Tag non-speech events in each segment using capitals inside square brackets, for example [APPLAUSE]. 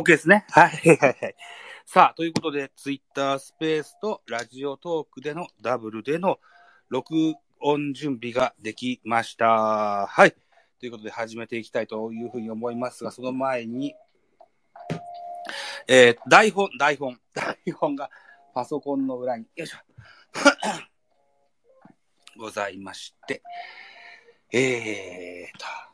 あ OK ですね。はい、はい、はい。さあ、ということで、ツイッタースペースとラジオトークでのダブルでの録音準備ができました。はい。ということで、始めていきたいというふうに思いますが、その前に、えー、台本、台本、[LAUGHS] 台本がパソコンの裏に、よいしょ。[COUGHS] ございまして、えーと、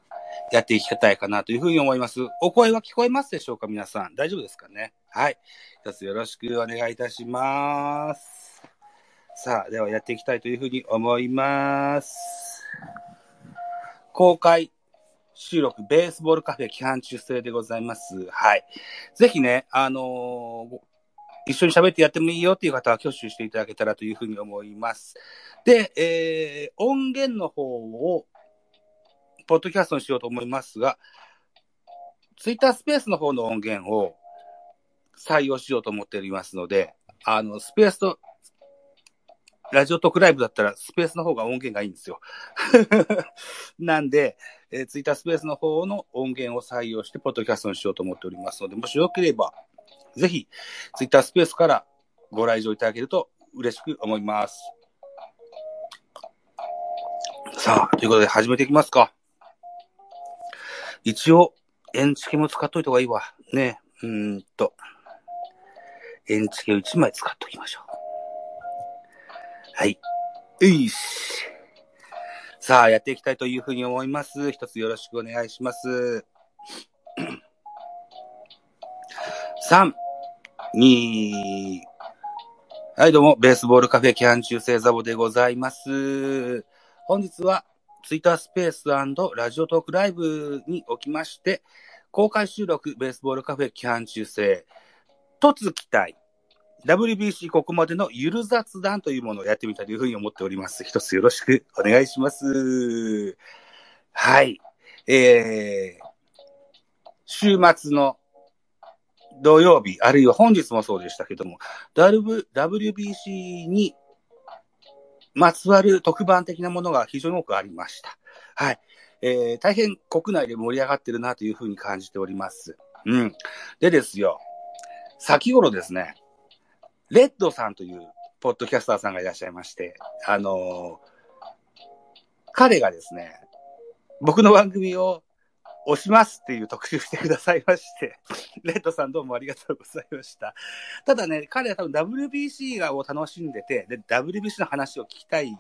やっていきたいかなというふうに思います。お声は聞こえますでしょうか皆さん。大丈夫ですかね？はい。一つよろしくお願いいたします。さあ、ではやっていきたいというふうに思います。公開収録、ベースボールカフェ期間中制でございます。はい。ぜひね、あのー一緒に喋ってやってもいいよっていう方は挙手していただけたらというふうに思います。で、えー、音源の方を、ポッドキャストにしようと思いますが、ツイッタースペースの方の音源を採用しようと思っておりますので、あの、スペースと、ラジオトークライブだったらスペースの方が音源がいいんですよ。[LAUGHS] なんで、えー、ツイッタースペースの方の音源を採用して、ポッドキャストにしようと思っておりますので、もしよければ、ぜひ、ツイッタースペースからご来場いただけると嬉しく思います。さあ、ということで始めていきますか。一応、エンチケも使っといた方がいいわ。ね。うーんと。エンチケを1枚使っときましょう。はい。ういし。さあ、やっていきたいというふうに思います。一つよろしくお願いします。[CLEARS THROAT] 3、2、はい、どうも、ベースボールカフェキャン中世ザボでございます。本日は、ツイッタースペースラジオトークライブにおきまして、公開収録ベースボールカフェ期間中制、突期待、WBC ここまでのゆる雑談というものをやってみたというふうに思っております。一つよろしくお願いします。はい。えー、週末の土曜日、あるいは本日もそうでしたけども、WBC にまつわる特番的なものが非常に多くありました。はい。えー、大変国内で盛り上がってるなというふうに感じております。うん。でですよ、先頃ですね、レッドさんというポッドキャスターさんがいらっしゃいまして、あのー彼がですね、僕の番組を押しますっていう特集してくださいまして、[LAUGHS] レッドさんどうもありがとうございました。ただね、彼は多分 WBC を楽しんでて、で、WBC の話を聞きたいん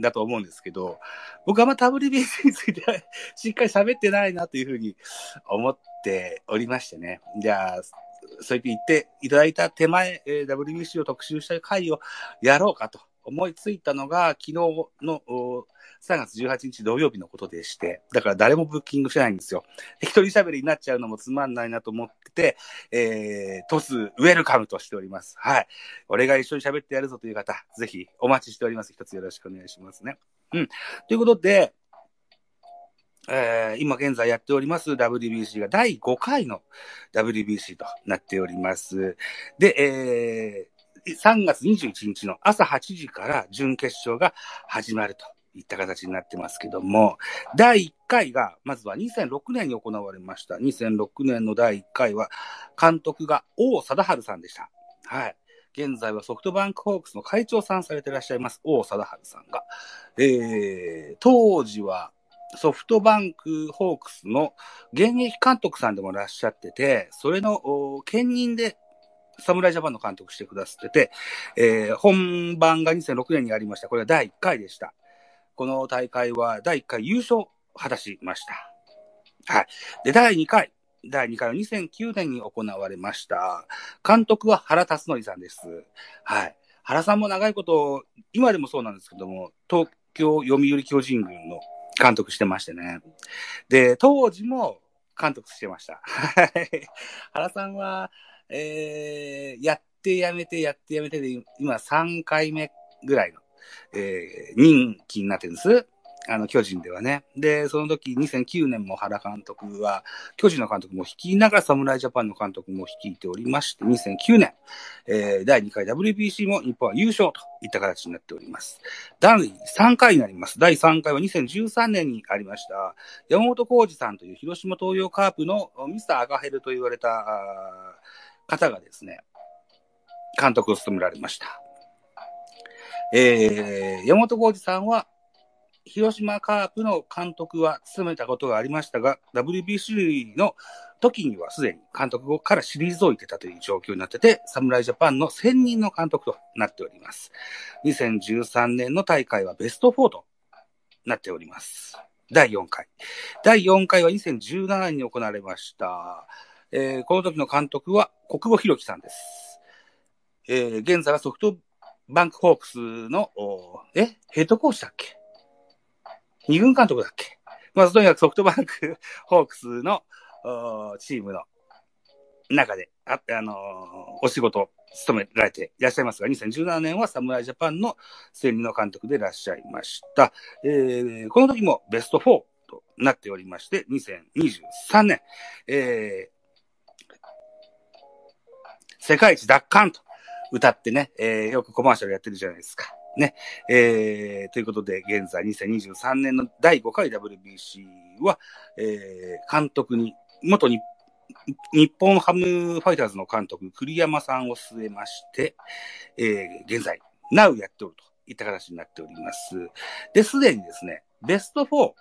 だと思うんですけど、僕はあんま WBC について [LAUGHS] しっかり喋ってないなというふうに思っておりましてね。じゃあ、そう言って言っていただいた手前、え WBC を特集した回をやろうかと思いついたのが、昨日の3月18日土曜日のことでして、だから誰もブッキングしてないんですよ。一人喋りになっちゃうのもつまんないなと思ってて、えー、トス、ウェルカムとしております。はい。俺が一緒に喋ってやるぞという方、ぜひお待ちしております。一つよろしくお願いしますね。うん。ということで、えー、今現在やっております WBC が第5回の WBC となっております。で、えー、3月21日の朝8時から準決勝が始まるといった形になってますけども、第1回が、まずは2006年に行われました。2006年の第1回は、監督が王貞治さんでした。はい。現在はソフトバンクホークスの会長さんされていらっしゃいます、王貞治さんが。えー、当時はソフトバンクホークスの現役監督さんでもいらっしゃってて、それの兼任で侍ジャパンの監督してくださってて、えー本番が2006年にありました。これは第1回でした。この大会は第1回優勝を果たしました。はい。で、第2回。第2回は2009年に行われました。監督は原辰徳さんです。はい。原さんも長いこと、今でもそうなんですけども、東京読売巨人軍の監督してましてね。で、当時も監督してました。はい。原さんは、えー、やってやめて、やってやめてで、今3回目ぐらいの、えー、任期になってるんです。あの、巨人ではね。で、その時、2009年も原監督は、巨人の監督も率いながら侍ジャパンの監督も率いておりまして、2009年、えー、第2回 WBC も日本は優勝といった形になっております。第3回になります。第3回は2013年にありました、山本浩二さんという広島東洋カープのミスター赤ヘルと言われた方がですね、監督を務められました。えー、山本浩二さんは、広島カープの監督は務めたことがありましたが、WBC の時にはすでに監督から退いてたという状況になってて、侍ジャパンの専任の監督となっております。2013年の大会はベスト4となっております。第4回。第4回は2017年に行われました。えーこの時の監督は国母博樹さんです。えー現在はソフトバンクホークスの、え？ヘッドコーチだっけ？二軍監督だっけ？まずとにかくソフトバンクホークスのチームの中で、あ、あのーお仕事を務められていらっしゃいますが、2017年は侍ジャパンの専任の監督でいらっしゃいました。えーこの時もベスト4となっておりまして、2023年、えー世界一奪還と歌ってね、えーよくコマーシャルやってるじゃないですか。ね。えーということで、現在2023年の第5回 WBC は、えー監督に、元に日本ハムファイターズの監督、栗山さんを据えまして、えー現在、なうやっておるといった形になっております。で、すでにですね、ベスト4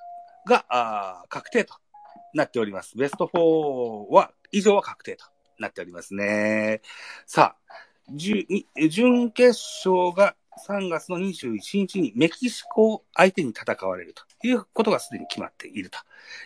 があ確定となっております。ベスト4は、以上は確定となっておりますね。さあ、準準決勝が3月の21日にメキシコを相手に戦われるということがすでに決まっていると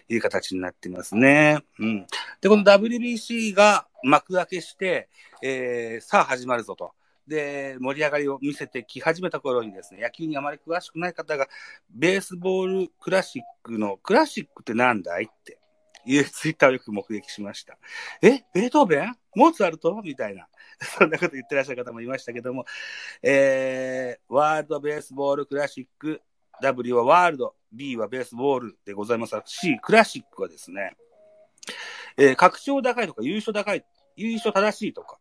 いう形になっていますね。うん。で、この WBC が幕開けして、えー、さあ始まるぞと。で、盛り上がりを見せてき始めた頃にですね、野球にあまり詳しくない方が、ベースボールクラシックの、クラシックってなんだいっていうツイッターをよく目撃しました。えベートーベン？モーツァルト？みたいな。[LAUGHS] そんなこと言ってらっしゃる方もいましたけども、えー、ワールドベースボールクラシック、W はワールド、B はベースボールでございます。が C、クラシックはですね、えー、拡張高いとか優勝高い、優勝正しいとか、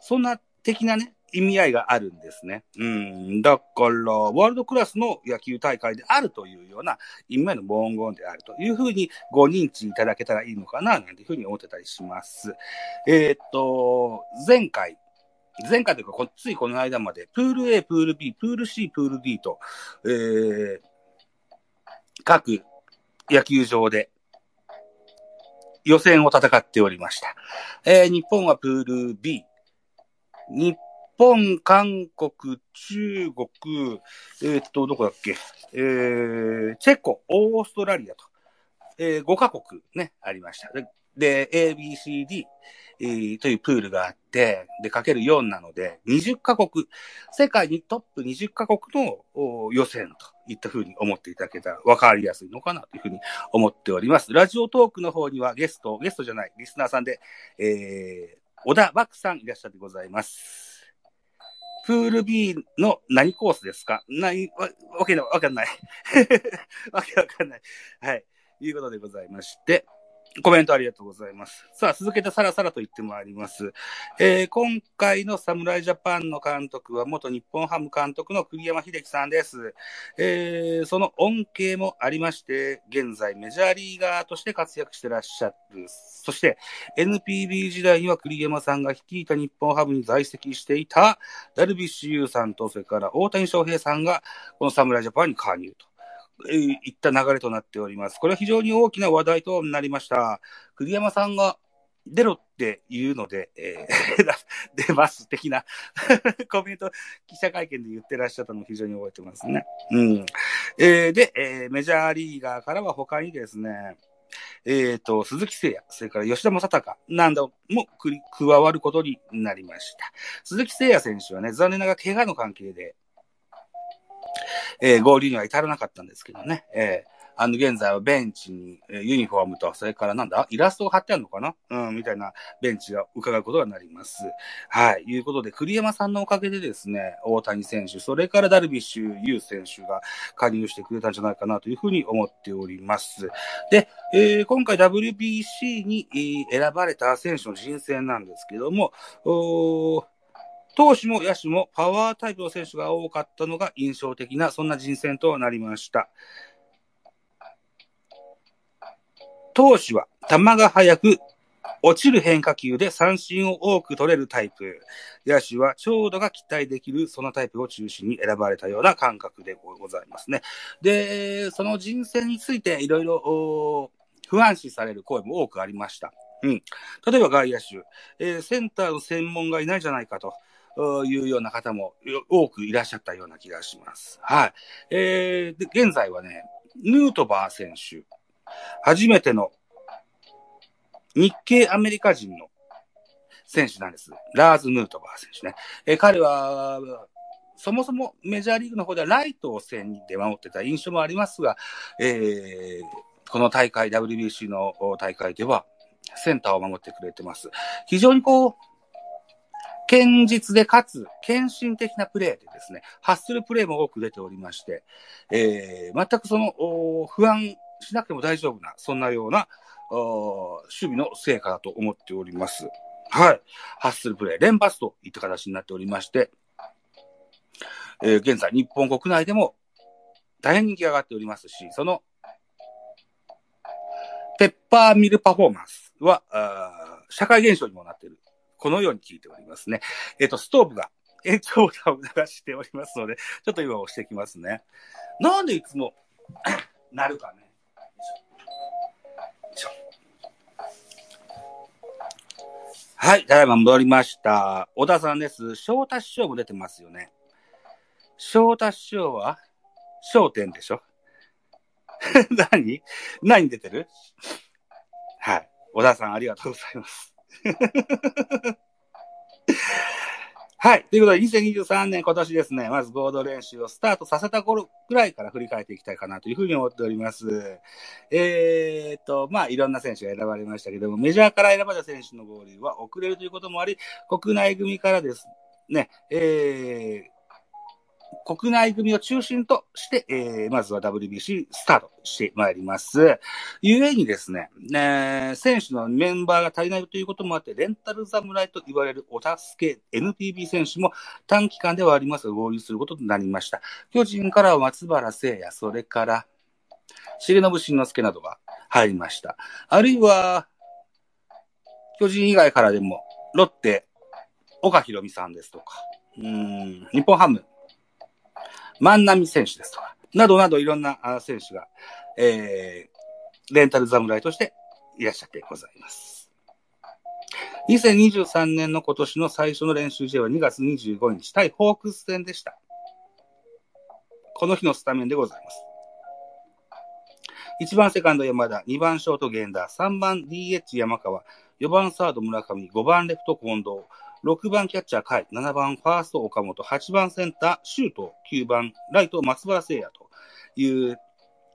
そんな的なね、意味合いがあるんですね。うん。だから、ワールドクラスの野球大会であるというような意味合いの文言であるというふうにご認知いただけたらいいのかな、なんていうふうに思ってたりします。えーっと、前回、前回というか、こっついこの間まで、プール A、プール B、プール C、プール D と、えー、各野球場で予選を戦っておりました。えー日本はプール B。日本、韓国、中国、えーっと、どこだっけ？えー、チェコ、オーストラリアと、えー、5カ国ね、ありました。で、で A、B、C、D、えーというプールがあって、で、かける4なので、20カ国、世界にトップ20カ国の予選といったふうに思っていただけたら分かりやすいのかなというふうに思っております。ラジオトークの方にはゲスト、ゲストじゃない、リスナーさんで、えー、小田バックさんいらっしゃってございます。プール B の何コースですか？何、わ、わけのわかんない。[LAUGHS] わけわかんない。はい。いうことでございまして、コメントありがとうございます。さあ、続けてさらさらと言ってまいります。えー今回の侍ジャパンの監督は元日本ハム監督の栗山秀樹さんです。えーその恩恵もありまして、現在メジャーリーガーとして活躍してらっしゃる。そして、NPB 時代には栗山さんが率いた日本ハムに在籍していたダルビッシュ有さんと、それから大谷翔平さんが、この侍ジャパンに加入と。えいった流れとなっております。これは非常に大きな話題となりました。栗山さんが出ろって言うので、えー [LAUGHS] 出ます的な [LAUGHS] コメント、記者会見で言ってらっしゃったのを非常に覚えてますね。うん。えーで、えーメジャーリーガーからは他にですね、えっ、と、鈴木誠也、それから吉田正尚なんだも加わることになりました。鈴木誠也選手はね、残念ながら怪我の関係で、えー合流には至らなかったんですけどね、えーあの、現在はベンチに、えユニフォームと、それからなんだイラストが貼ってあるのかな？うん、みたいなベンチが伺うことがなります。はい。いうことで、栗山さんのおかげでですね、大谷選手、それからダルビッシュ有選手が加入してくれたんじゃないかなというふうに思っております。で、えー今回 WBC に、選ばれた選手の人選なんですけども、おー投手も野手もパワータイプの選手が多かったのが印象的な、そんな人選となりました。投手は球が速く、落ちる変化球で三振を多く取れるタイプ。野手は長打が期待できる、そのタイプを中心に選ばれたような感覚でございますね。で、その人選についていろいろ不安視される声も多くありました。うん。例えば外野手、えーセンターの専門がいないじゃないかと。いうような方も多くいらっしゃったような気がします。はい。えー、で、現在はね、ヌートバー選手、初めての日系アメリカ人の選手なんです。ラーズ・ヌートバー選手ね。えー彼は、そもそもメジャーリーグの方ではライトを線に出守ってた印象もありますが、えーこの大会、WBC の大会では、センターを守ってくれてます。非常にこう、堅実でかつ、献身的なプレーでですね、発するプレーも多く出ておりまして、えー全くその、不安しなくても大丈夫な、そんなような、守備の成果だと思っております。はい。発するプレー、連発といった形になっておりまして、えー現在、日本国内でも大変人気が上がっておりますし、その、ペッパーミルパフォーマンスは、社会現象にもなっている。このように聞いておりますね。えっ、と、ストーブが延長ボタンを流しておりますので、ちょっと今押していきますね。なんでいつも、なるかね。はい、ただいま戻りました。小田さんです。翔太師匠も出てますよね。翔太師匠は、焦点でしょ？[LAUGHS] 何？何出てる？はい。小田さんありがとうございます。[LAUGHS] はい。ということで、2023年今年ですね、まず合同練習をスタートさせた頃くらいから振り返っていきたいかなというふうに思っております。えーっと、まあ、いろんな選手が選ばれましたけども、メジャーから選ばれた選手の合流は遅れるということもあり、国内組からですね、えー、国内組を中心として、えー、まずは WBC スタートしてまいります。ゆえにですね、えー選手のメンバーが足りないということもあって、レンタル侍と言われるお助け NPB 選手も短期間ではありますが合流することとなりました。巨人からは松原聖也、それから、重信慎之介などが入りました。あるいは、巨人以外からでも、ロッテ、岡博美さんですとか、うん、日本ハム、万波選手ですとか、などなどいろんな選手が、えー、レンタル侍としていらっしゃってございます。2023年の今年の最初の練習試合は2月25日対ホークス戦でした。この日のスタメンでございます。1番セカンド山田、2番ショート源田、3番 DH 山川、4番サード村上、5番レフト近藤、6番キャッチャー甲斐、7番ファースト岡本、8番センターシュート、9番ライト松原聖也という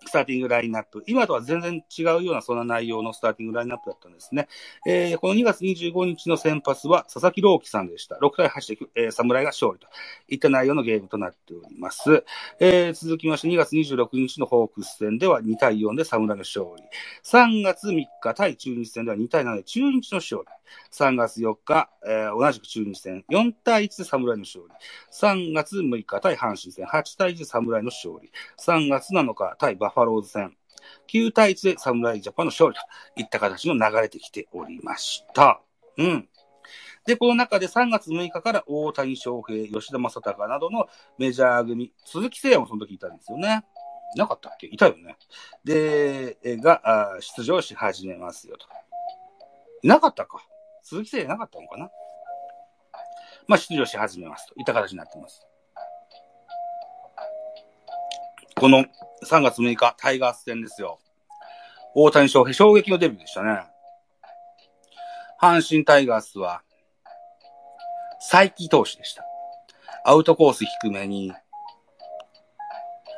スターティングラインナップ。今とは全然違うようなそんな内容のスターティングラインナップだったんですね。えーこの2月25日の先発は佐々木朗希さんでした。6対8で、えー侍が勝利といった内容のゲームとなっております。えー続きまして2月26日のホークス戦では2対4で侍の勝利。3月3日対中日戦では2対7で中日の勝利。3月4日、えー同じく中日戦4対1で侍の勝利。3月6日対阪神戦8対1で侍の勝利。3月7日対バファローズ戦9対1で侍ジャパンの勝利といった形の流れてきておりました。うん。で、この中で3月6日から大谷翔平、吉田正尚などのメジャー組、鈴木誠也もその時いたんですよね。なかったっけ？いたよね。で、えが出場し始めますよと。いなかったか。鈴木誠也なかったのかな？まあ、出場し始めますといった形になっています。この3月6日、タイガース戦ですよ。大谷翔平、衝撃のデビューでしたね。阪神タイガースは、再起投手でした。アウトコース低めに、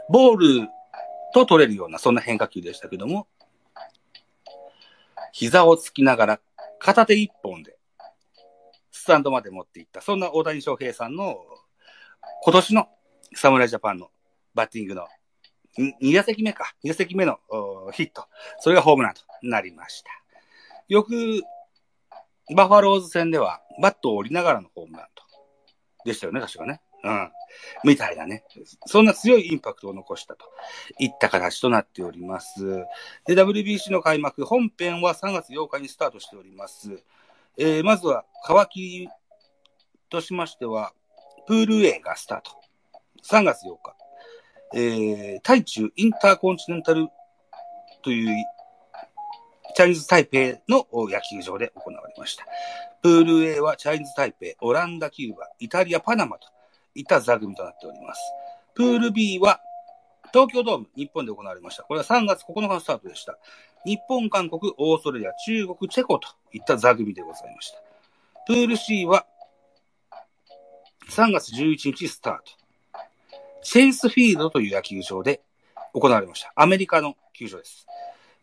ボールと取れるような、そんな変化球でしたけども、膝をつきながら片手一本でスタンドまで持っていった、そんな大谷翔平さんの今年の侍ジャパンのバッティングの2打席目か、2打席目のヒット、それがホームランとなりました。よく、バファローズ戦ではバットを折りながらのホームランと。でしたよね、確かね。うん。みたいなね。そんな強いインパクトを残したといった形となっております。で、WBC の開幕、本編は3月8日にスタートしております。えー、まずは、乾きとしましては、プール A がスタート。3月8日。えー、台中インターコンチネンタルというチャイニーズ・タイペイの野球場で行われました。プール A はチャイニーズ・タイペイ、オランダ、キューバ、イタリア、パナマといった座組となっております。プール B は東京ドーム、日本で行われました。これは3月9日のスタートでした。日本、韓国、オーストラリア、中国、チェコといった座組でございました。プール C は3月11日スタート。チェイスフィールドという野球場で行われました。アメリカの球場です。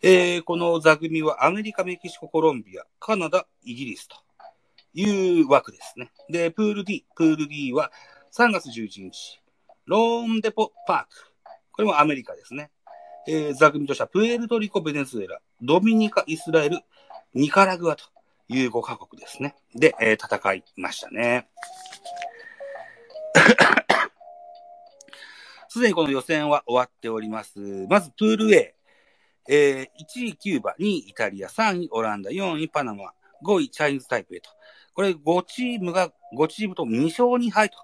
えー、この座組はアメリカ、メキシコ、コロンビア、カナダ、イギリスという枠ですね。で、プール D、プール D は3月11日、ローンデポパーク。これもアメリカですね。えー、座組としてはプエルトリコ、ベネズエラ、ドミニカ、イスラエル、ニカラグアという5カ国ですね。で、えー、戦いましたね。[COUGHS] すでにこの予選は終わっております。まず、プール A。えー、1位キューバ、2位イタリア、3位オランダ、4位パナマ、5位チャイニーズタイペイと。これ5チームが、5チームと2勝2敗と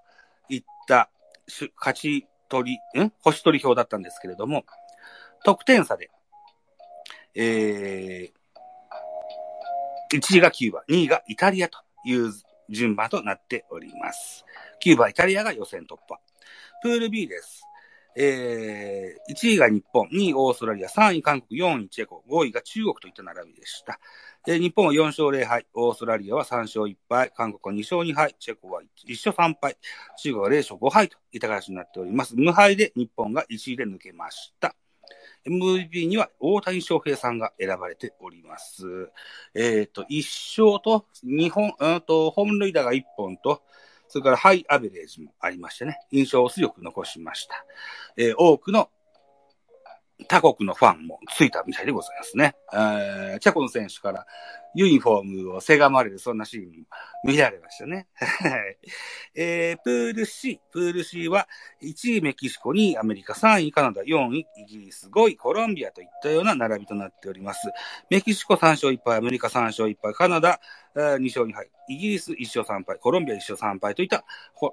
いった勝ち取り、ん？星取り表だったんですけれども、得点差で、えー、1位がキューバ、2位がイタリアという順番となっております。キューバ、イタリアが予選突破。プール B です。えー、1位が日本、2位オーストラリア、3位韓国、4位チェコ、5位が中国といった並びでした。で日本は4勝0敗、オーストラリアは3勝1敗、韓国は2勝2敗、チェコは1勝3敗、中国は0勝5敗といった形になっております。無敗で日本が1位で抜けました。MVP には大谷翔平さんが選ばれております。えっ、ー、と、1勝と、2本、うんと、ホームルイダーが1本と、それからハイアベレージもありましてね、印象を強く残しました。えー、多くの他国のファンもついたみたいでございますね。えー、チャコの選手からユニフォームをせがまれる、そんなシーンも見られましたね。[LAUGHS] えー、プール C。プール C は1位メキシコ、2位アメリカ、3位カナダ、4位イギリス、5位コロンビアといったような並びとなっております。メキシコ3勝1敗、アメリカ3勝1敗、カナダ2勝2敗、イギリス1勝3敗、コロンビア1勝3敗といった、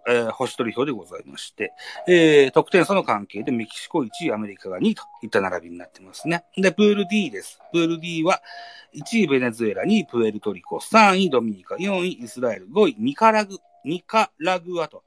えー、星取り表でございまして、えー、得点差の関係でメキシコ1位、アメリカが2位といった並びになってますね。で、プール D です。プール D は1位ベネズエラ、2位位プエルトリコ、3位ドミニカ、4位イスラエル、5位ニカラグ、ニカラグアと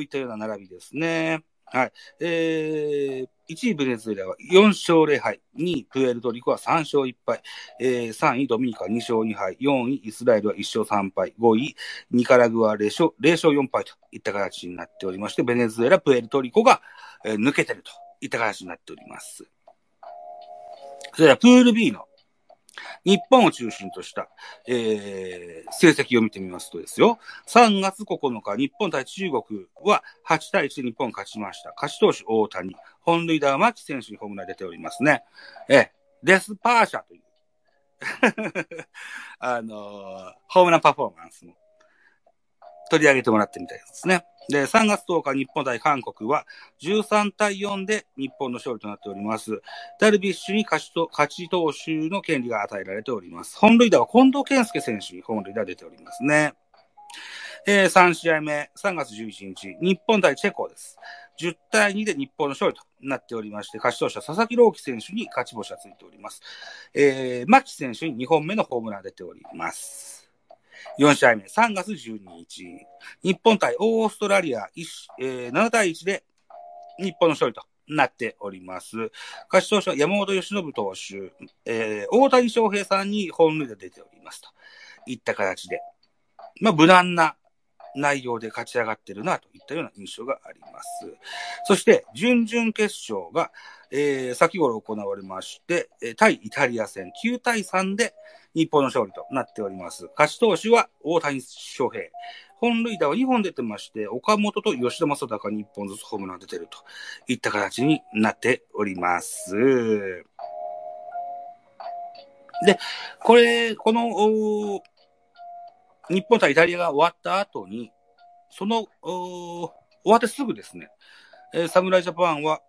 いったような並びですね。はい。えー、1位ベネズエラは4勝0敗、2位プエルトリコは3勝1敗、えー、3位ドミニカ2勝2敗、4位イスラエルは1勝3敗、5位ニカラグア0勝 ,0 勝4敗といった形になっておりまして、ベネズエラ、プエルトリコが、えー、抜けてるといった形になっております。それではプール B の日本を中心とした、えー、成績を見てみますとですよ、3月9日、日本対中国は8対1で日本勝ちました。勝ち投手大谷、本塁打は牧選手にホームラン出ておりますね。えー、デスパーシャという [LAUGHS] あのー、ホームランパフォーマンスも取り上げてもらってみたいですね。で、3月10日、日本対韓国は13対4で日本の勝利となっております。ダルビッシュに勝ちと勝ち投手の権利が与えられております。本塁打は近藤健介選手に本塁打出ておりますね。えー、3試合目、3月11日、日本対チェコです。10対2で日本の勝利となっておりまして、勝ち投手は佐々木朗希選手に勝ち星がついております。えー、牧選手に2本目のホームランが出ております。4試合目、3月12日、日本対オーストラリア、えー、7対1で日本の勝利となっております。勝ち投手は山本由伸投手、えー、大谷翔平さんに本塁打出ておりますと。いった形で、まあ、無難な内容で勝ち上がってるなといったような印象があります。そして、準々決勝が、えー、先頃行われまして、対イタリア戦。9対3で日本の勝利となっております。勝ち投手は大谷翔平。本塁打は2本出てまして、岡本と吉田正尚に1本ずつホームラン出てるといった形になっております。で、これ、この、日本対イタリアが終わった後に、その、終わってすぐですね、え、侍ジャパンは、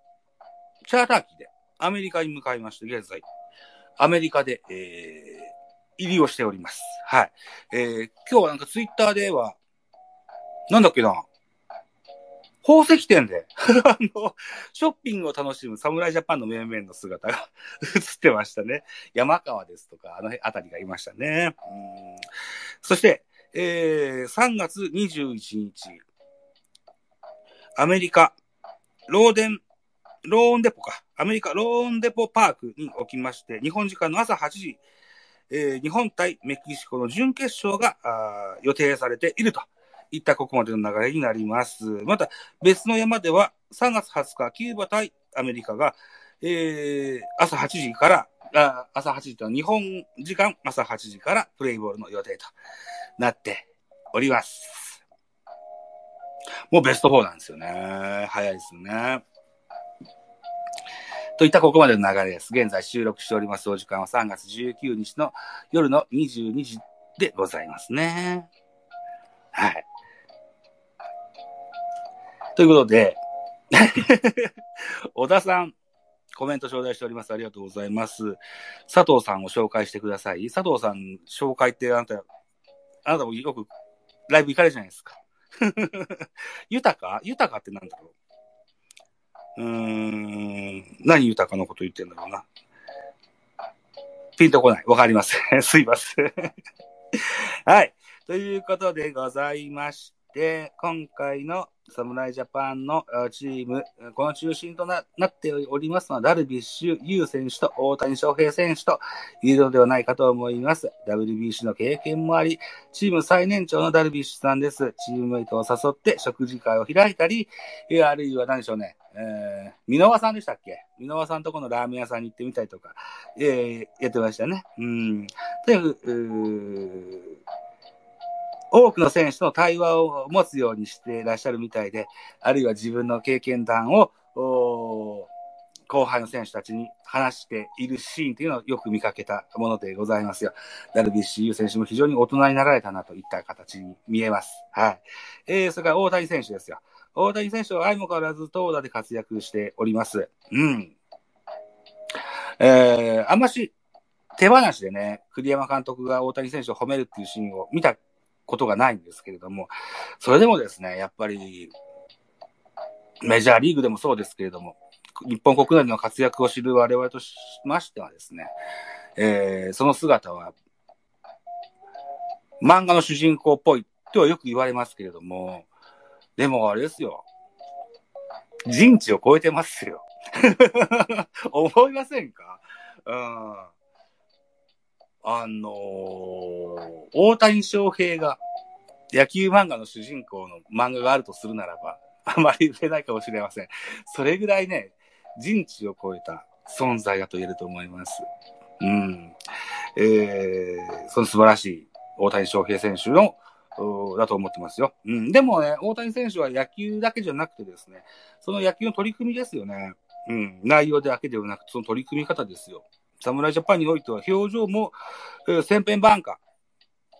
チャーター機でアメリカに向かいまして、現在、アメリカで、えー、入りをしております。はい。えー、今日はなんかツイッターでは、なんだっけな、宝石店で [LAUGHS] あの、ショッピングを楽しむ侍ジャパンの面々の姿が [LAUGHS] 映ってましたね。山川ですとか、あの辺あたりがいましたね。うんそして、えー、3月21日、アメリカ、ローデン、ローンデポか。アメリカ、ローンデポパークにおきまして、日本時間の朝8時、えー、日本対メキシコの準決勝が予定されているといったここまでの流れになります。また、別の山では3月20日、キューバ対アメリカが、えー、朝8時から、あ朝8時と日本時間朝8時からプレイボールの予定となっております。もうベスト4なんですよね。早いですよね。といったここまでの流れです。現在収録しておりますお時間は3月19日の夜の22時でございますね。はい。ということで、[LAUGHS] 小田さん、コメント頂戴しております。ありがとうございます。佐藤さんを紹介してください。佐藤さん紹介ってあなた、あなたもよくライブ行かれるじゃないですか。[LAUGHS] 豊か？豊かってなんだろう？うん、何豊かのこと言ってんだろうな。ピンとこない。わかりません。[LAUGHS] すいません。[LAUGHS] はい。ということでございまして、今回の侍ジャパンのチーム、この中心となっておりますのは、ダルビッシュ有選手と大谷翔平選手というのではないかと思います。WBC の経験もあり、チーム最年長のダルビッシュさんです。チームメイトを誘って食事会を開いたり、あるいは何でしょうね、えー、箕輪さんでしたっけ？箕輪さんとこのラーメン屋さんに行ってみたりとか、えー、やってましたね。うん。とにかく、多くの選手と対話を持つようにしていらっしゃるみたいで、あるいは自分の経験談を、後輩の選手たちに話しているシーンというのをよく見かけたものでございますよ。ダルビッシュ有選手も非常に大人になられたなといった形に見えます。はい。えー、それから大谷選手ですよ。大谷選手は相も変わらず投打で活躍しております。うん。えー、あんまし手放しでね、栗山監督が大谷選手を褒めるっていうシーンを見たことがないんですけれども、それでもですね、やっぱり、メジャーリーグでもそうですけれども、日本国内の活躍を知る我々としましてはですね、えー、その姿は、漫画の主人公っぽいとはよく言われますけれども、でもあれですよ。人知を超えてますよ。[LAUGHS] 思いませんか？うん。あのー、大谷翔平が野球漫画の主人公の漫画があるとするならば、あまり売れないかもしれません。それぐらいね、人知を超えた存在だと言えると思います。うん。えー、その素晴らしい大谷翔平選手の、だと思ってますよ。うん。でもね、大谷選手は野球だけじゃなくてですね、その野球の取り組みですよね。うん。内容だけではなく、その取り組み方ですよ。侍ジャパンにおいては表情も、えー、千変万化、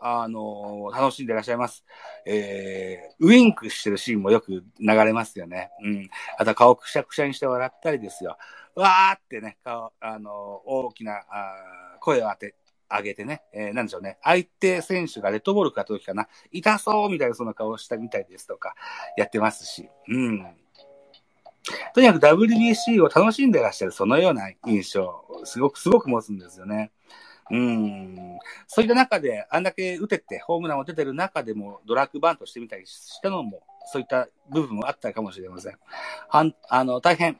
あのー、楽しんでいらっしゃいます。えー、ウィンクしてるシーンもよく流れますよね。うん。あと顔くしゃくしゃにして笑ったりですよ。わーってね、顔、あのー、大きなあ声を当て、上げてね、えー、なんでしょうね。相手選手がレッドボールかった時かな、痛そうみたいなそんな顔をしたみたいですとか、やってますし。うん。とにかく WBC を楽しんでらっしゃる、そのような印象、すごく、すごく持つんですよね。うん。そういった中で、あんだけ打てて、ホームランを出てる中でも、ドラッグバントしてみたりしたのも、そういった部分もあったかもしれません。はん、あの、大変、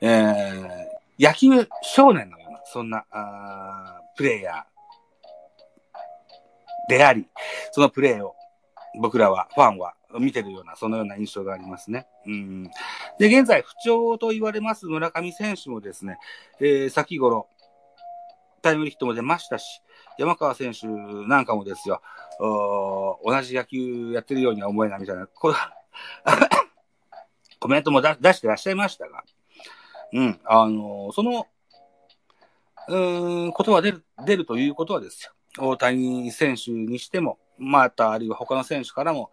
えー、野球少年のような、そんな、あプレイヤーであり、そのプレーを僕らは、ファンは見てるような、そのような印象がありますね。うん。で、現在不調と言われます村上選手もですね、えー、先頃、タイムリーヒットも出ましたし、山川選手なんかもですよ、同じ野球やってるようには思えないみたいな、こコメントも出してらっしゃいましたが、うん、あのー、その、うーん、ことは出る、出るということはですよ。大谷選手にしても、また、あるいは他の選手からも、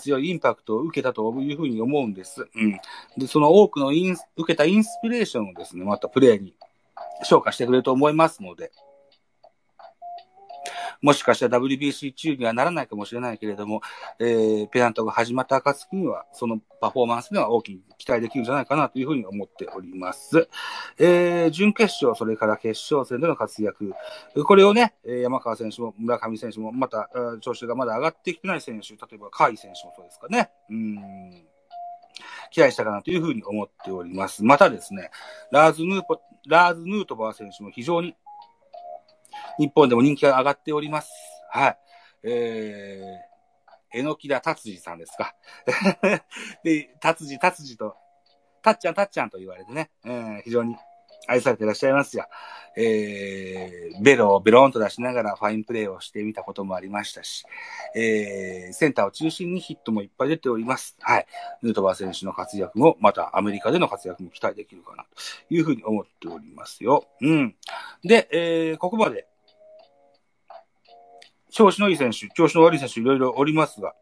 強いインパクトを受けたというふうに思うんです。うん。で、その多くのイン受けたインスピレーションをですね、またプレーに消化してくれると思いますので、もしかしたら WBC 中にはならないかもしれないけれども、えー、ペナントが始まった暁には、そのパフォーマンスには大きに期待できるんじゃないかなというふうに思っております。えー、準決勝、それから決勝戦での活躍。これをね、山川選手も村上選手も、また、調子がまだ上がってきてない選手、例えば甲斐選手もそうですかね。うん期待したかなというふうに思っております。またですね、ラーズ・ヌーポ、ラーズ・ヌートバー選手も非常に日本でも人気が上がっております。はい。えー、えのきだ達治さんですか。[LAUGHS] で、達治、達治と、たっちゃん、たっちゃんと言われてね、えー、非常に愛されていらっしゃいますよ。えー、ベロをベロンと出しながらファインプレーをしてみたこともありましたし、えー、センターを中心にヒットもいっぱい出ております。はい。ヌートバー選手の活躍も、またアメリカでの活躍も期待できるかな、というふうに思っておりますよ。うん。で、えー、ここまで、調子のいい選手、調子の悪い選手いろいろおりますが、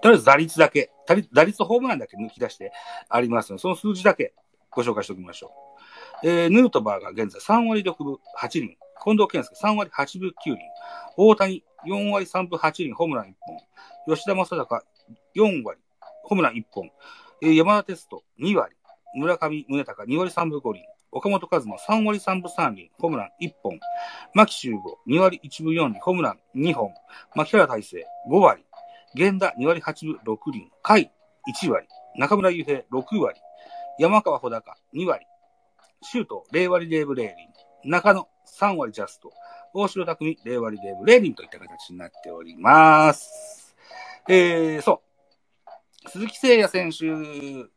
とりあえず打率だけ、打率ホームランだけ抜き出してありますので、その数字だけご紹介しておきましょう。えー、ヌートバーが現在3割6分8厘、近藤健介3割8分9厘、大谷4割3分8厘、ホームラン1本、吉田正尚4割、ホームラン1本、えー、山田テスト2割、村上宗隆2割3分5厘、岡本和真3割3分3厘、ホームラン1本。牧秀吾2割1分4厘、ホームラン2本。牧原大成5割。源田2割8分6厘。甲斐1割。中村悠平6割。山川穂高2割。シュート0割0分0厘。中野3割ジャスト。大城匠0割0分0厘といった形になっております。えー、そう。鈴木誠也選手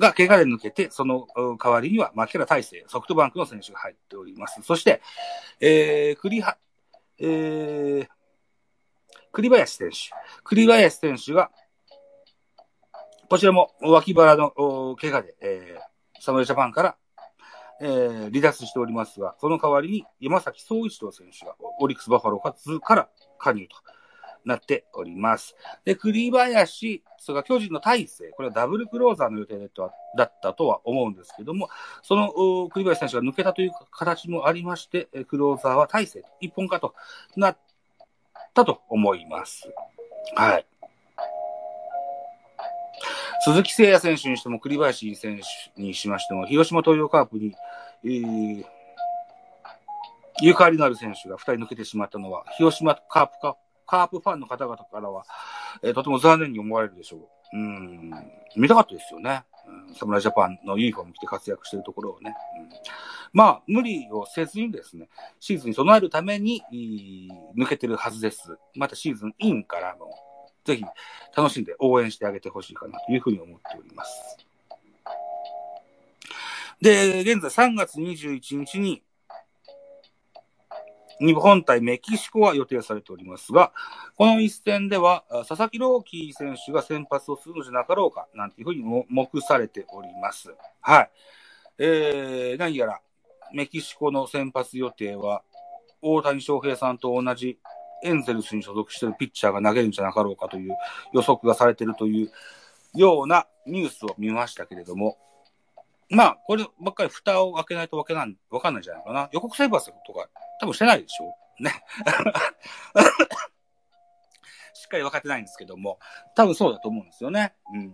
が怪我で抜けて、その代わりには牧原大成、ソフトバンクの選手が入っております。そして、えー、栗は、えー、栗林選手。栗林選手が、こちらも脇腹の怪我で、えー、サムジャパンから、えー、離脱しておりますが、その代わりに山崎総一郎選手がオリックスバファローカズから加入と。なっております。で、栗林、それから巨人の大勢、これはダブルクローザーの予定だったとは思うんですけども、その栗林選手が抜けたという形もありまして、クローザーは大勢、一本化となったと思います。はい。鈴木誠也選手にしても、栗林選手にしましても、広島東洋カープに、えー、ゆかりのある選手が2人抜けてしまったのは、広島カープかカープファンの方々からは、えー、とても残念に思われるでしょう。うん、見たかったですよね。うん、侍ジャパンのユニフォーム着て活躍しているところをね。うん、まあ、無理をせずにですね、シーズンに備えるために、抜けてるはずです。またシーズンインからも、ぜひ楽しんで応援してあげてほしいかなというふうに思っております。で、現在3月21日に、日本対メキシコは予定されておりますが、この一戦では、佐々木朗希選手が先発をするのじゃなかろうか、なんていうふうに目されております。はい。えー、何やら、メキシコの先発予定は、大谷翔平さんと同じエンゼルスに所属しているピッチャーが投げるんじゃなかろうかという予測がされているというようなニュースを見ましたけれども、まあ、こればっかり蓋を開けないとわけなん、わかんないんじゃないかな。予告先発とか多分してないでしょ？ね。[LAUGHS] しっかり分かってないんですけども、多分そうだと思うんですよね。うん。よ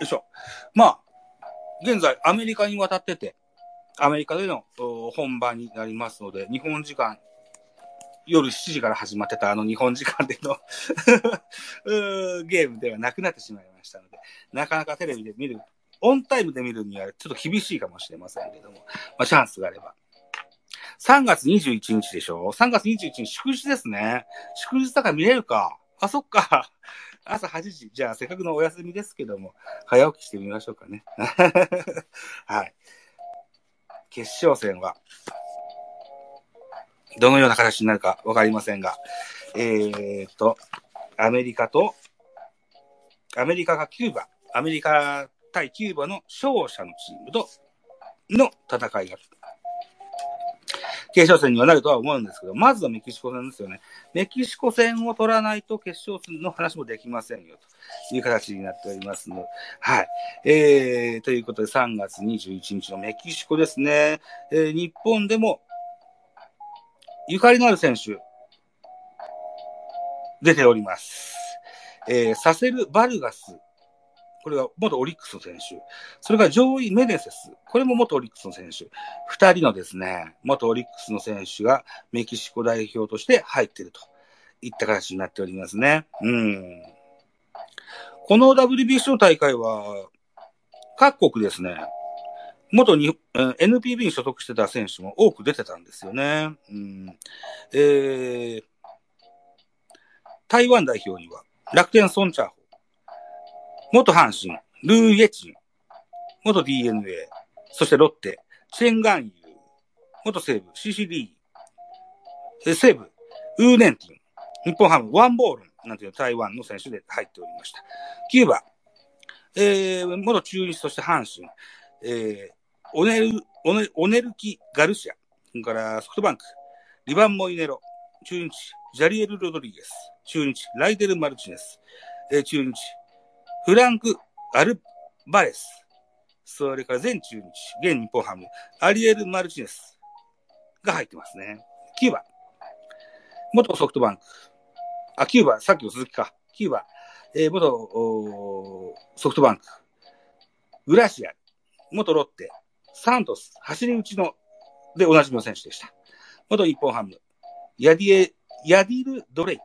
いしょ。まあ、現在アメリカに渡ってて、アメリカでの本番になりますので、日本時間、夜7時から始まってたあの日本時間での [LAUGHS] ゲームではなくなってしまいましたので、なかなかテレビで見る、オンタイムで見るにはちょっと厳しいかもしれませんけども、まあ、チャンスがあれば3月21日でしょ ?3 月21日祝日ですね。祝日だから見れるか。あ、そっか。朝8時。じゃあ、せっかくのお休みですけども、早起きしてみましょうかね。[LAUGHS] はい。決勝戦は、どのような形になるかわかりませんが、えー、っと、アメリカと、アメリカがキューバ、アメリカ対キューバの勝者のチームとの戦いが決勝戦にはなるとは思うんですけど、まずはメキシコ戦ですよね。メキシコ戦を取らないと決勝戦の話もできませんよ、という形になっておりますので、はい。えー、ということで3月21日のメキシコですね。えー、日本でも、ゆかりのある選手、出ております。えー、サセル・バルガスこれは元オリックスの選手。それからジョーイ・メネセス。これも元オリックスの選手。二人のですね、元オリックスの選手がメキシコ代表として入っているといった形になっておりますね。うん。この WBC の大会は、各国ですね、元に、NPB に所属してた選手も多く出てたんですよね。うん、えー、台湾代表には楽天ソンチャーホ。元阪神、ルー・イェチン、元 DNA、そしてロッテ、チェンガンユー、元西武、シシリー、西武、ウーネンティン、日本ハム、ワンボール、なんていう台湾の選手で入っておりました。キューバ、えー、元中日、そして阪神、えー、オネル、オネオネルキ・ガルシア、それからソフトバンク、リバン・モイネロ、中日、ジャリエル・ロドリゲス、中日、ライデル・マルチネス、えー、中日、フランク・アルバレス、それから全中日、現日本ハム、アリエル・マルチネス。が入ってますね。キューバ、元ソフトバンク、あ、キューバ、さっきの続きか。キューバ、えー、元ソフトバンク、グラシア、元ロッテ、サントス、走り打ちの、でおなじみの選手でした。元日本ハム、ヤディエ、ヤディル・ドレイク、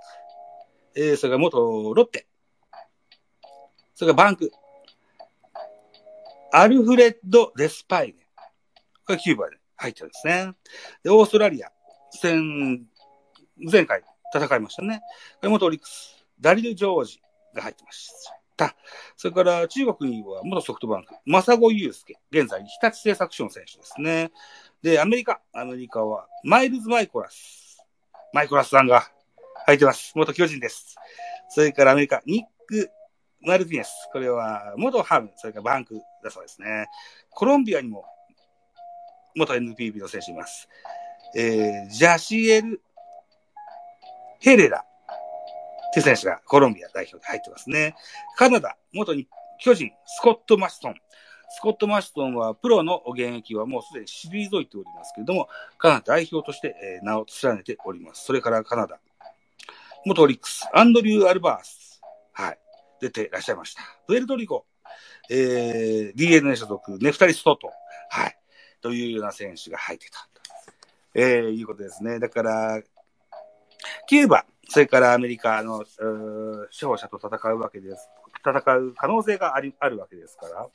えー、それから元ロッテ、それからバンク。アルフレッド・デスパイネ。これキューバで入ってるんですね。で、オーストラリア、戦、前回戦いましたね。これ元オリックス、ダリル・ジョージが入ってました。たそれから中国には元ソフトバンク、マサゴ・ユースケ、現在日立製作所の選手ですね。で、アメリカ、アメリカはマイルズ・マイコラス。マイコラスさんが入ってます。元巨人です。それからアメリカ、ニック・マルティネス。これは、元ハム、それからバンクだそうですね。コロンビアにも、元 NPB の選手います。えー、ジャシエル・ヘレラいう選手がコロンビア代表で入ってますね。カナダ、元に巨人、スコット・マストン。スコット・マストンはプロの現役はもうすでに退いておりますけれども、カナダ代表として、名を連ねております。それからカナダ、元オリックス、アンドリュー・アルバース。はい。出ていらっしゃいました。プエルトリコ、えー、DNA 所属、ネフタリストと、はい、というような選手が入ってた。えー、いうことですね。だから、キューバ、それからアメリカの、勝者と戦うわけです。戦う可能性があり、あるわけですから、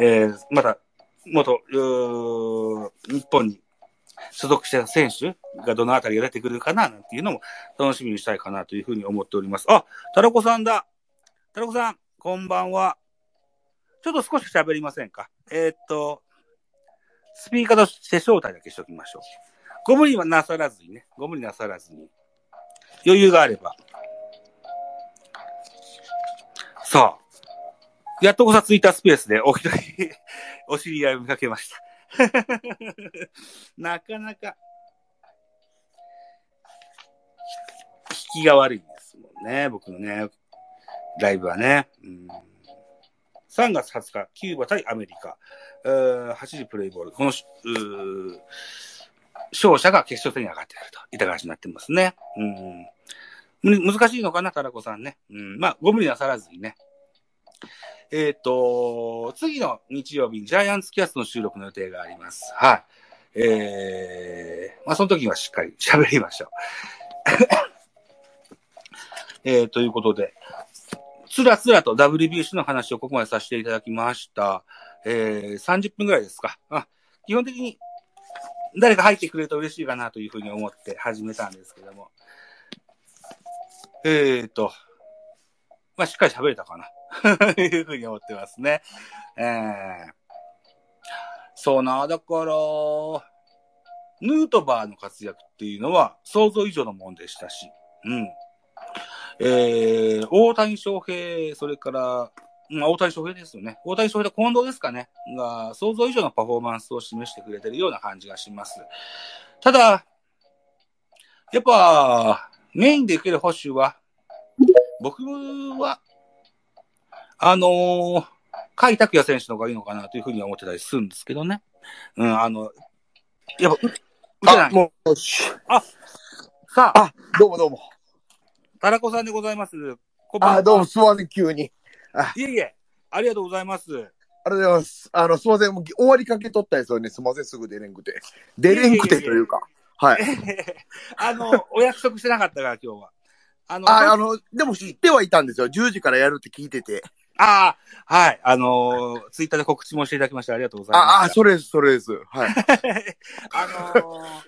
えー、また、元、日本に所属した選手がどのあたりが出てくるかな、なんていうのも楽しみにしたいかなというふうに思っております。あ、タラコさんだ。タラコさん、こんばんは。ちょっと少し喋りませんかえー、っと、スピーカーとして招待だけしておきましょう。ご無理はなさらずにね。ご無理なさらずに。余裕があれば。さあ。やっとこさついたスペースでお一人お知り合いを見かけました。[LAUGHS] なかなか、引きが悪いですもんね、僕のね、ライブはね。うん、3月20日、キューバ対アメリカ、8時プレイボール。この、勝者が決勝戦に上がってくるといった形になってますね。うん、難しいのかな、タラコさんね。うん、まあ、ご無理なさらずにね。えっ、ー、と、次の日曜日にジャイアンツキャストの収録の予定があります。はい。えー、まあ、その時はしっかり喋りましょう。[COUGHS] えー、ということで、つらつらと WBC の話をここまでさせていただきました。えー、30分ぐらいですか。あ基本的に誰か入ってくれると嬉しいかなというふうに思って始めたんですけども。えーと、まあ、しっかり喋れたかな。と [LAUGHS] いうふうに思ってますね。えー、そうな、だから、ヌートバーの活躍っていうのは想像以上のもんでしたし、うん。えー、大谷翔平、それから、まあ、大谷翔平ですよね。大谷翔平と近藤ですかね。が、想像以上のパフォーマンスを示してくれてるような感じがします。ただ、やっぱ、メインで受ける保守は、僕は、あのー、甲斐拓也選手の方がいいのかなというふうには思ってたりするんですけどね。うん、あの、やっぱ、う打てなあ、い。もう、しさあ、あ、どうもどうも。タラコさんでございます。あ、どうも、すみません、急に。あいえいえ、ありがとうございます。ありがとうございます。あの、すみません、もう終わりかけとったんですよね。すみません、すぐ出れんくて。出れんくてというか。はい。[LAUGHS] あの、お約束してなかったから、今日は。あの、あ、あの、でも知ってはいたんですよ。10時からやるって聞いてて。ああ、はい。あのーツイッターで告知もしていただきましてありがとうございます。あ、あ、それです、それです。はい。[LAUGHS] あのー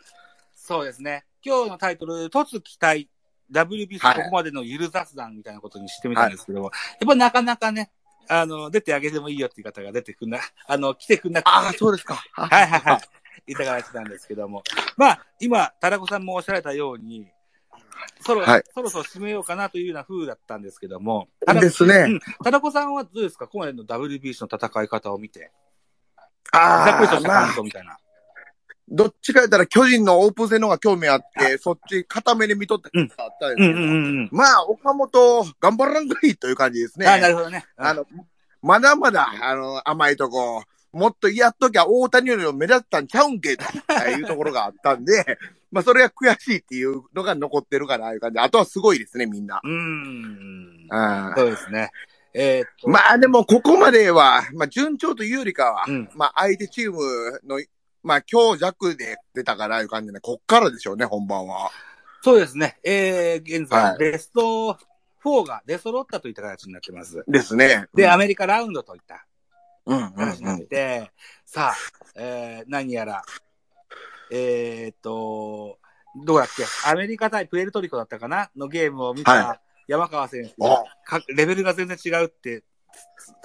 そうですね。今日のタイトル、突期待、WBC はいここまでのゆる雑談みたいなことにしてみたんですけども、やっぱなかなかね、あの、出てあげてもいいよっていう方が出てくんな、[LAUGHS] あの、来てくんなくて、あ、そうですか。は [LAUGHS] はいはいはい。いた形なんですけども。まあ、今、タラコさんもおっしゃられたように、そろ、はいそろそろ締めようかなというような風だったんですけども、ですねん。タラコさんはどうですか？ここまでの WBC の戦い方を見て。ざっくりとああ、ました感あ、想みたいな。どっちか言ったら巨人のオープン戦の方が興味あって、そっち固めで見とったことがあったんですけど。んまあ、岡本、頑張らんかいという感じですね。あなるほどね。あの、まだまだ、あの、甘いとこ、もっとやっときゃ大谷よりも目立ったんちゃうんけというところがあったんで、[LAUGHS] まあそれが悔しいっていうのが残ってるかな、いう感じ。あとはすごいですね、みんな。うーん。あそうですね。えーっと、まあでも、ここまでは、まあ順調というよりかは、うんまあ相手チームの、まあ強弱で出たからいう感じで、こっからでしょうね、本番は。そうですね。えー、現在、はいベスト4が出揃ったといった形になってます。ですね。で、アメリカラウンドといったうん、うん、話になってて、さあ、えー、何やら、えーっと、どうやっけ、アメリカ対プエルトリコだったかな？のゲームを見はた山川選手おかレベルが全然違うって、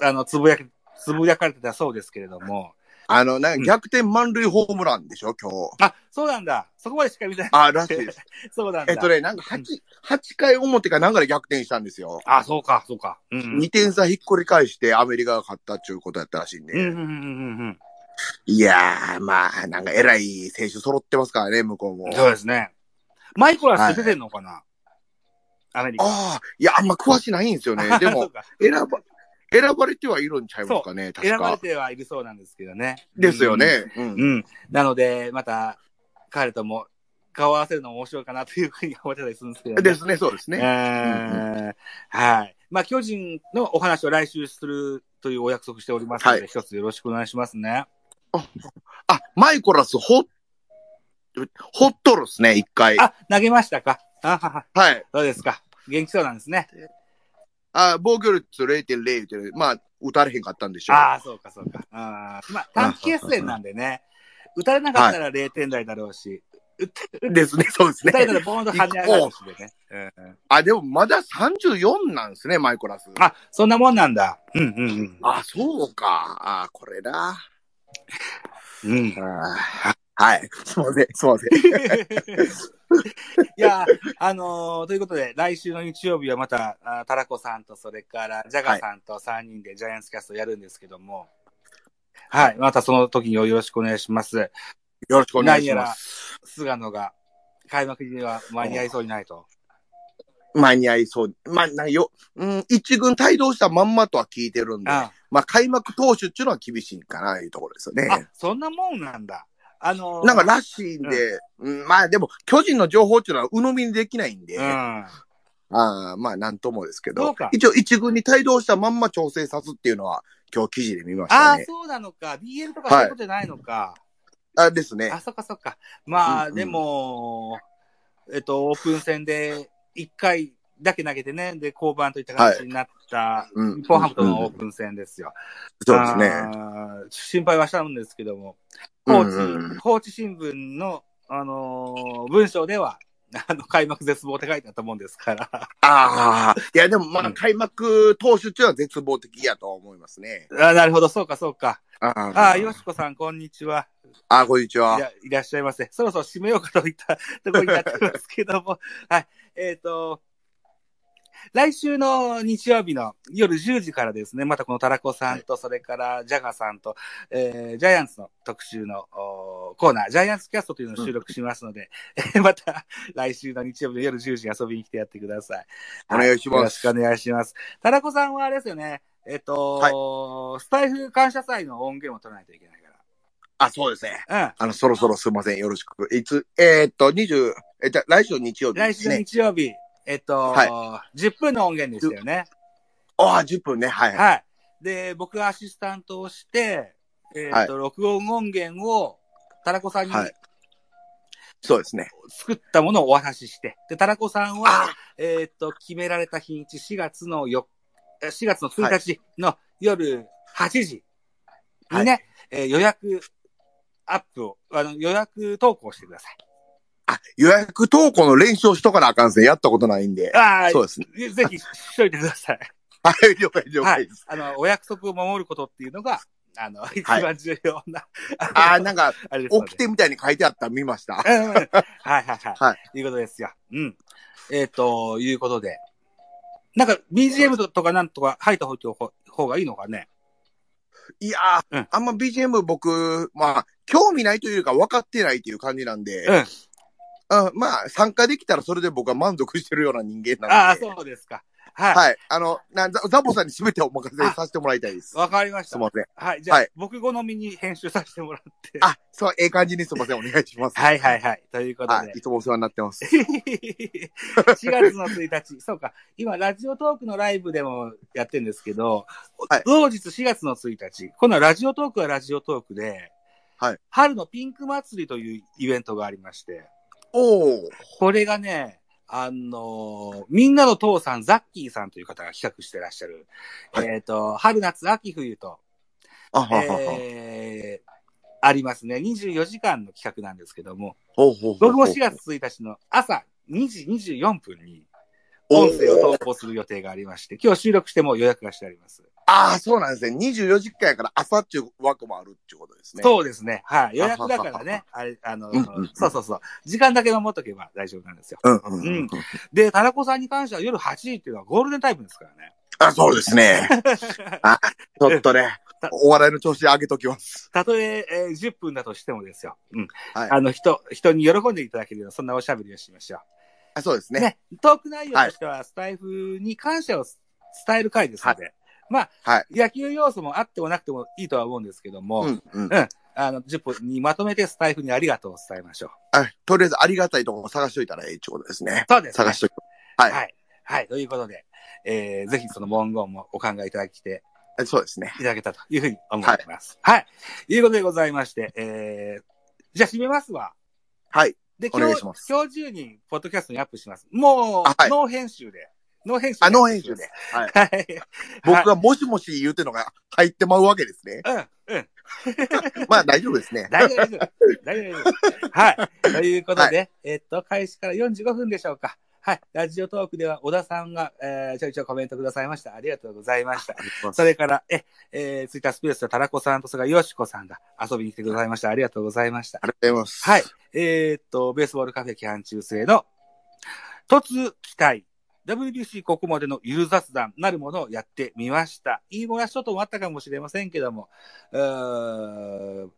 あの、つぶやき、つぶやかれてたそうですけれども。あの、なんか逆転満塁ホームランでしょ、今日。あ、そうなんだ。そこまでしか見てない。あ、らしいです。[LAUGHS] そうなんだ。えっとね、なんか8、8回表かなんかで逆転したんですよ。あ、そうか、そうか。うん、うん。2点差ひっくり返してアメリカが勝ったっていうことやったらしいんで。うん、うん、うん、うんいやー、まあ、なんか偉い選手揃ってますからね、向こうもうん。。そうですね。マイコラス出てんのかな、アメリカ。ああ、いや、あんま詳しないんですよね。[LAUGHS] でも、か選ば、選ばれてはいるんちゃいますかね、確選ばれか。てはいるそうなんですけどね。ですよね。う。うんん。うん。なので、また、彼とも顔合わせるのも面白いかなというふうに思ってたりするんですけどね。ですね、そうですえね。ーはい。まあ、巨人のお話を来週するというお約束しておりますので、はい一つよろしくお願いしますね。あ、マイコラス、ほ、ほっとるっすね、一回。あ、投げましたかあはは。はい。どうですか元気そうなんですね。あ、防御率0.0って、まあ、打たれへんかったんでしょう。ああ、そうか、そうか。あーまあ、短期決戦なんでね、打たれなかったら0点台だろうし、打ってですね、[LAUGHS] そうです打たれたらね。ボーンと跳ね上がるしでね。うんあ、でもまだ34なんですね、マイコラス。あ、そんなもんなんだ。うんうんうん。あ、そうか。あ、これな。うん。あはい。すいません、すいません。[LAUGHS] [LAUGHS] いや、あのーということで、来週の日曜日はまた、あタラコさんと、それから、ジャガさんと3人でジャイアンツキャストをやるんですけども、はい。またその時によろしくお願いします。よろしくお願いし何やらます。菅野が、開幕には間に合いそうにないと。間に合いそう。まあ、なよ、うん、一軍帯同したまんまとは聞いてるんで、あまあ、開幕投手っていうのは厳しいかな、いうところですよね。あ、そんなもんなんだ。あのーなんからしいんで、うんまあでも、巨人の情報っていうのは鵜呑みにできないんで、うん。ああまあなんともですけど一応一軍に帯同したまんま調整さすっていうのは、今日記事で見ましああ、たね。そうなのか。BL とかそういうことじゃないのか。あですねあ、。そっかそっか。まあ、うんうんでも、えっと、オープン戦で1回だけ投げてね、で、降板といった形になった、うん日本ハムとのオープン戦ですよ。そうですね。あー心配はしたんですけども、高知、うん高知新聞の、あのー文章では、[LAUGHS] あの、開幕絶望って書いてあったもんですから。ああ、いやでもまうんあ開幕投手っていうのは絶望的やと思いますね。あなるほど、そうか、そうか。あああ、よしこさん、こんにちは。あ、こんにちはいらいらっしゃいませ。そろそろ締めようかといったところになってますけども。[LAUGHS] はい。えっ、と、来週の日曜日の夜10時からですね、またこのタラコさんと、それからジャガさんと、えージャイアンツの特集のコーナー、ジャイアンツキャストというのを収録しますので、え [LAUGHS] ーまた来週の日曜日の夜10時に遊びに来てやってください。お願いしますはよろしくお願いします。タラコさんはあれですよね、えっ、と、スタイフ感謝祭の音源を取らないといけないかあ、そうですね。ら。あの、そろそろすいません。よろしく。いつ、えーっと、20、え、じゃあ来週の日曜うん。来週の。日曜日、えっ、と、は10分の音源でしたよね。ああ、10分ね。はい。はい。で、僕がアシスタントをして、えっ、と、録音音源を、タラコさんにはいそうですね。作ったものをお渡しして、で、タラコさんは、あえっ、と、決められた日にち、4月の4、え4月の1日の夜8時にね、えー予約アップを、あの、予約投稿してください。あ、予約投稿の練習をしとかなあかんですね。やったことないんで。ああ、そうですね。ぜひしといてください。[LAUGHS] はい、了解、了はい解です。。あの、お約束を守ることっていうのが、あの、一番重要な、ああ、なんか、起きてみたいに書いてあったの見ました。はいはいはい。はい。いうことですよ。うん。えっ、と、いうことで。なんか、BGM とかなんとか入った方がいいのかね？いやー、うんあんま BGM 僕、まあ、興味ないというか分かってないという感じなんで、うん。うん、まあ、参加できたらそれで僕は満足してるような人間なんで。ああ、そうですか。はい。はい。あの、なザザボさんに全てお任せさせてもらいたいです。わかりました。すいません。はい。じゃあ、はい僕好みに編集させてもらって。あ、そう、ええ感じにすいません。お願いします。はいはいはい。ということで。はい。いつもお世話になってます。[LAUGHS] 4月の1日。そうか。今、ラジオトークのライブでもやってるんですけど、はい同日4月の1日。今度はラジオトークはラジオトークで、はい春のピンク祭りというイベントがありまして、おー。これがね、あのーみんなの父さん、ザッキーさんという方が企画してらっしゃる、はいえっ、と、春夏秋冬と、あははは。えー、ありますね。24時間の企画なんですけども、ほうほうほうほう僕も4月1日の朝2時24分に音声を投稿する予定がありまして、今日収録しても予約がしてあります。ああ、そうなんですね。24時間やから朝っていう枠もあるっていうことですね。そうですね。はい。予約だからね。あれ、あの、うんうんうんそうそうそう。時間だけ守っとけば大丈夫なんですよ。うんうんうん。うんで、タラコさんに関しては夜8時っていうのはゴールデンタイムですからね。あ、そうですね。[LAUGHS] ちょっとね、お笑いの調子上げときます。たとええー10分だとしてもですよ。うん。はいあの、人、人に喜んでいただけるような、そんなおしゃべりをしましょあそうですう。ね。ね。トーク内容としては、スタイフに感謝を伝える回ですので、まあ、はい。野球要素もあってもなくてもいいとは思うんですけども、うんうん。あの、10分にまとめてスタイフにありがとうを伝えましょう。あとりあえずありがたいところ探しといたらええってことですね。そうです、ね。探しといて。はい。はい。はい。ということで、えー、ぜひその文言もお考えいただきてそうですね。いただけたというふうに思っています。はい。い、うことでございまして、えー、じゃあ締めますわ。はい。で、お願いします今日中に、ポッドキャストにアップします。もう、あはいノー編集で。ノー編集あ、ノー編集で。。はい。はい。僕がもしもし言うてのが入ってまうわけですね。はい。うん、うん。[LAUGHS] まあ大丈夫ですね。大丈夫、大丈夫。はい。[LAUGHS] ということで、えっと、開始から45分でしょうか。はい。ラジオトークでは、小田さんが、えー、ちょいちょいコメントくださいました。ありがとうございました。それから、え、えー、ツイッタースペースでタラコさんと、それからさんが遊びに来てくださいました。ありがとうございましたあ。りがとうございます。はい。えーっと、ベースボールカフェ期間中制の、突期待、WBC ここまでのゆる雑談なるものをやってみました。言い漏らしちょっともあったかもしれませんけども、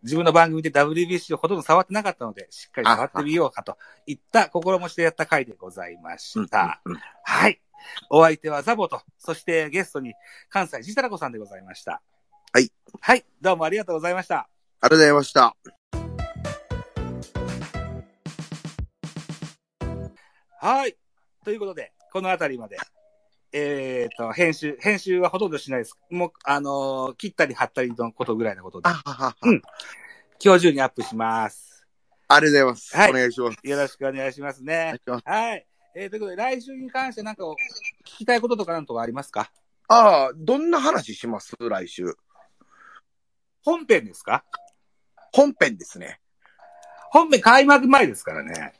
自分の番組で WBC をほとんど触ってなかったので、しっかり触ってみようかといった心持ちでやった回でございました。うんうんはい。お相手はザボと、そしてゲストに関西ジタラコさんでございました。はい。はい。どうもありがとうございました。ありがとうございました。はい。ということで、このあたりまで。えっ、と、編集、編集はほとんどしないです。もう、あのー切ったり貼ったりのことぐらいのことであ、ははは。うん今日中にアップします。ありがとうございます。はいお願いします。よろしくお願いしますねし。ますはい。えー、ということで、来週に関してなんか聞きたいこととかなんとかありますか？ああ、どんな話します？来週。本編ですか？本編ですね。本編開幕前ですからね。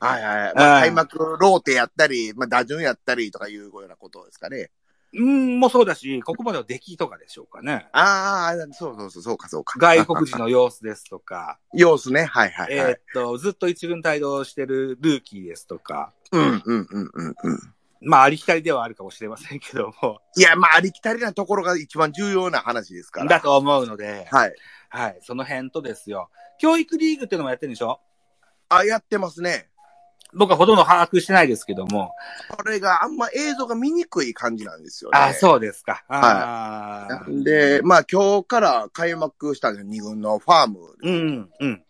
はいはい。まあ、うん開幕ローテやったり、まあ、打順やったりとかいうようなことですかね。うん、もそうだし、ここまでの出来とかでしょうかね。ああ、そうそうそう、そうかそうか。外国人の様子ですとか、[LAUGHS] 様子ね。はいはいはい。えーっと、ずっと一軍帯同してるルーキーですとか、うんうんうんうんうん。まあ、ありきたりではあるかもしれませんけども、いや、まあ、ありきたりなところが一番重要な話ですから。だと思うので、はい。はい、その辺とですよ。教育リーグっていうのもやってるんでしょ？あ、やってますね。僕はほとんど把握してないですけども。これがあんま映像が見にくい感じなんですよね。あ、そうですか。あーで、まあ今日から開幕したんですよ、二軍のファーム。うん、うん。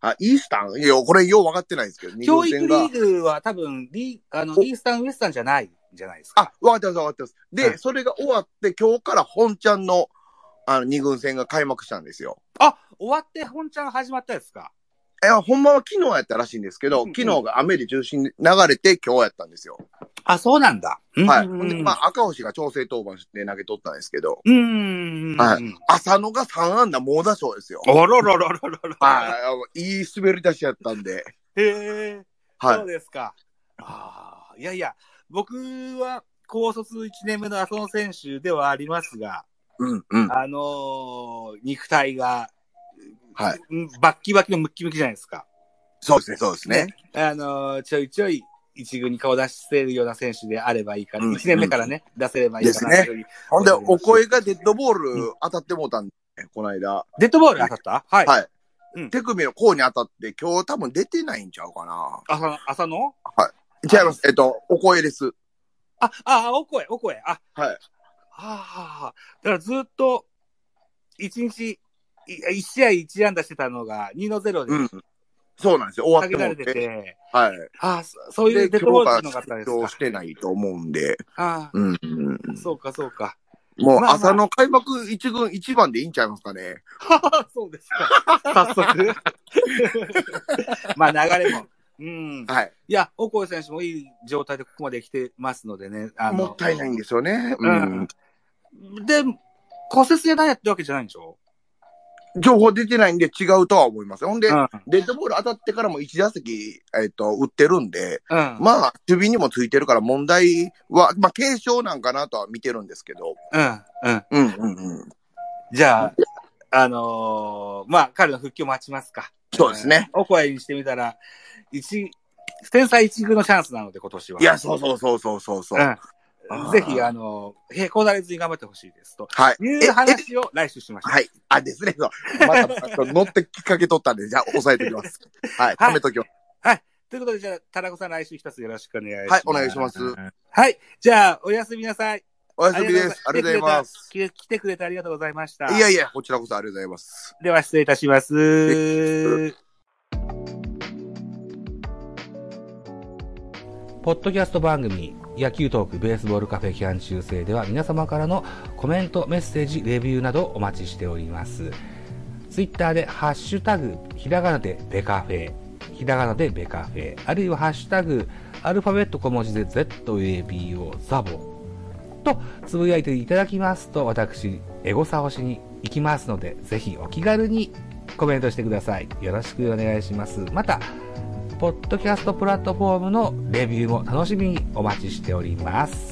あ、イースタン？いや、これよう分かってないですけど、二教育リ。ーグは多分、リあの、おイースタンウエスタンじゃないんじゃないですか。あ、分かってます、分かってます。で、はいそれが終わって、今日から本ちゃんの、あの、二軍戦が開幕したんですよ。あ、終わって本ちゃん始まったですか？いや、ほんまは昨日やったらしいんですけど、昨日が雨で中心に流れて今日やったんですよ。あ、そうなんだ。はい。うんほんで、まあ、赤星が調整登板して投げとったんですけど、うん。はい浅野が3安打猛打賞ですよ。あらららららら。はい。いい滑り出しやったんで。へえ。はいそうですか。ああ、いやいや、僕は高卒1年目の浅野選手ではありますが、うん、うん。あのー肉体が、はい。うんバッキバキのムッキムキじゃないですか。そうですね、そうですね。あのーちょいちょい一軍に顔出せるような選手であればいいかな。うん1年目からね、出せればいいかなですねというほんで、お声がデッドボール当たってもうたんで、この間。デッドボール当たった？はい。はい。うん手首の甲に当たって、今日多分出てないんちゃうかな。浅野浅野違います。えっと、お声です。あ、あ、お声、お声。あ、はい。ああ、だからずっと、一日、い一試合一安打してたのが、2の0でうん。そうなんですよ。終わって下げられてて。て、はい。ああ、そそういうデッドボールですか。してないと思うんで。あうん。あ、そうか、そうか。もう、朝の開幕一軍一番でいいんちゃいますかね。[LAUGHS] そうですか。[LAUGHS] 早速。[LAUGHS] まあ流れも。うん。はい。いや、オコエ選手もいい状態でここまで来てますのでね。あのもったいないんですよね。ううんん。で、骨折でないってわけじゃないんでしょ？情報出てないんで違うとは思います。ほんで、うん。デッドボール当たってからも1打席、えっ、と、打ってるんで、うん。まあ、守備にもついてるから問題は、まあ、軽症なんかなとは見てるんですけど。うん。うん。うんうんうん。じゃあ、あのーまあ、彼の復帰を待ちますか。そうですね。お声にしてみたら、一、天才一遇のチャンスなので、今年は。いや、そうそうそうそうそうそう。うん。ぜひ、あの、へこだれずに頑張ってほしいです。とはい。いうえ話を来週しましょう。はい。あ、ですね。そう。また、乗ってきっかけ取ったんで、じゃあ、押さえておきます。はい。はい貯めときます。ということで、じゃあ、田中さん来週一つよろしくお願いします。はいお願いしますはい。じゃあ、おやすみなさい。おやすみです。ありがとうございます。来て来てくれてありがとうございました。いやいや、こちらこそありがとうございます。では、失礼いたします。ポッドキャスト番組、野球トークベースボールカフェ期間中制では皆様からのコメント、メッセージ、レビューなどお待ちしております。ツイッターでハッシュタグ、ひらがなでベカフェ、ひらがなでベカフェ、あるいはハッシュタグ、アルファベット小文字で ZABO ザボとつぶやいていただきますと、私、エゴサをしに行きますので、ぜひお気軽にコメントしてください。よろしくお願いします。また、ポッドキャストプラットフォームのレビューも楽しみにお待ちしております。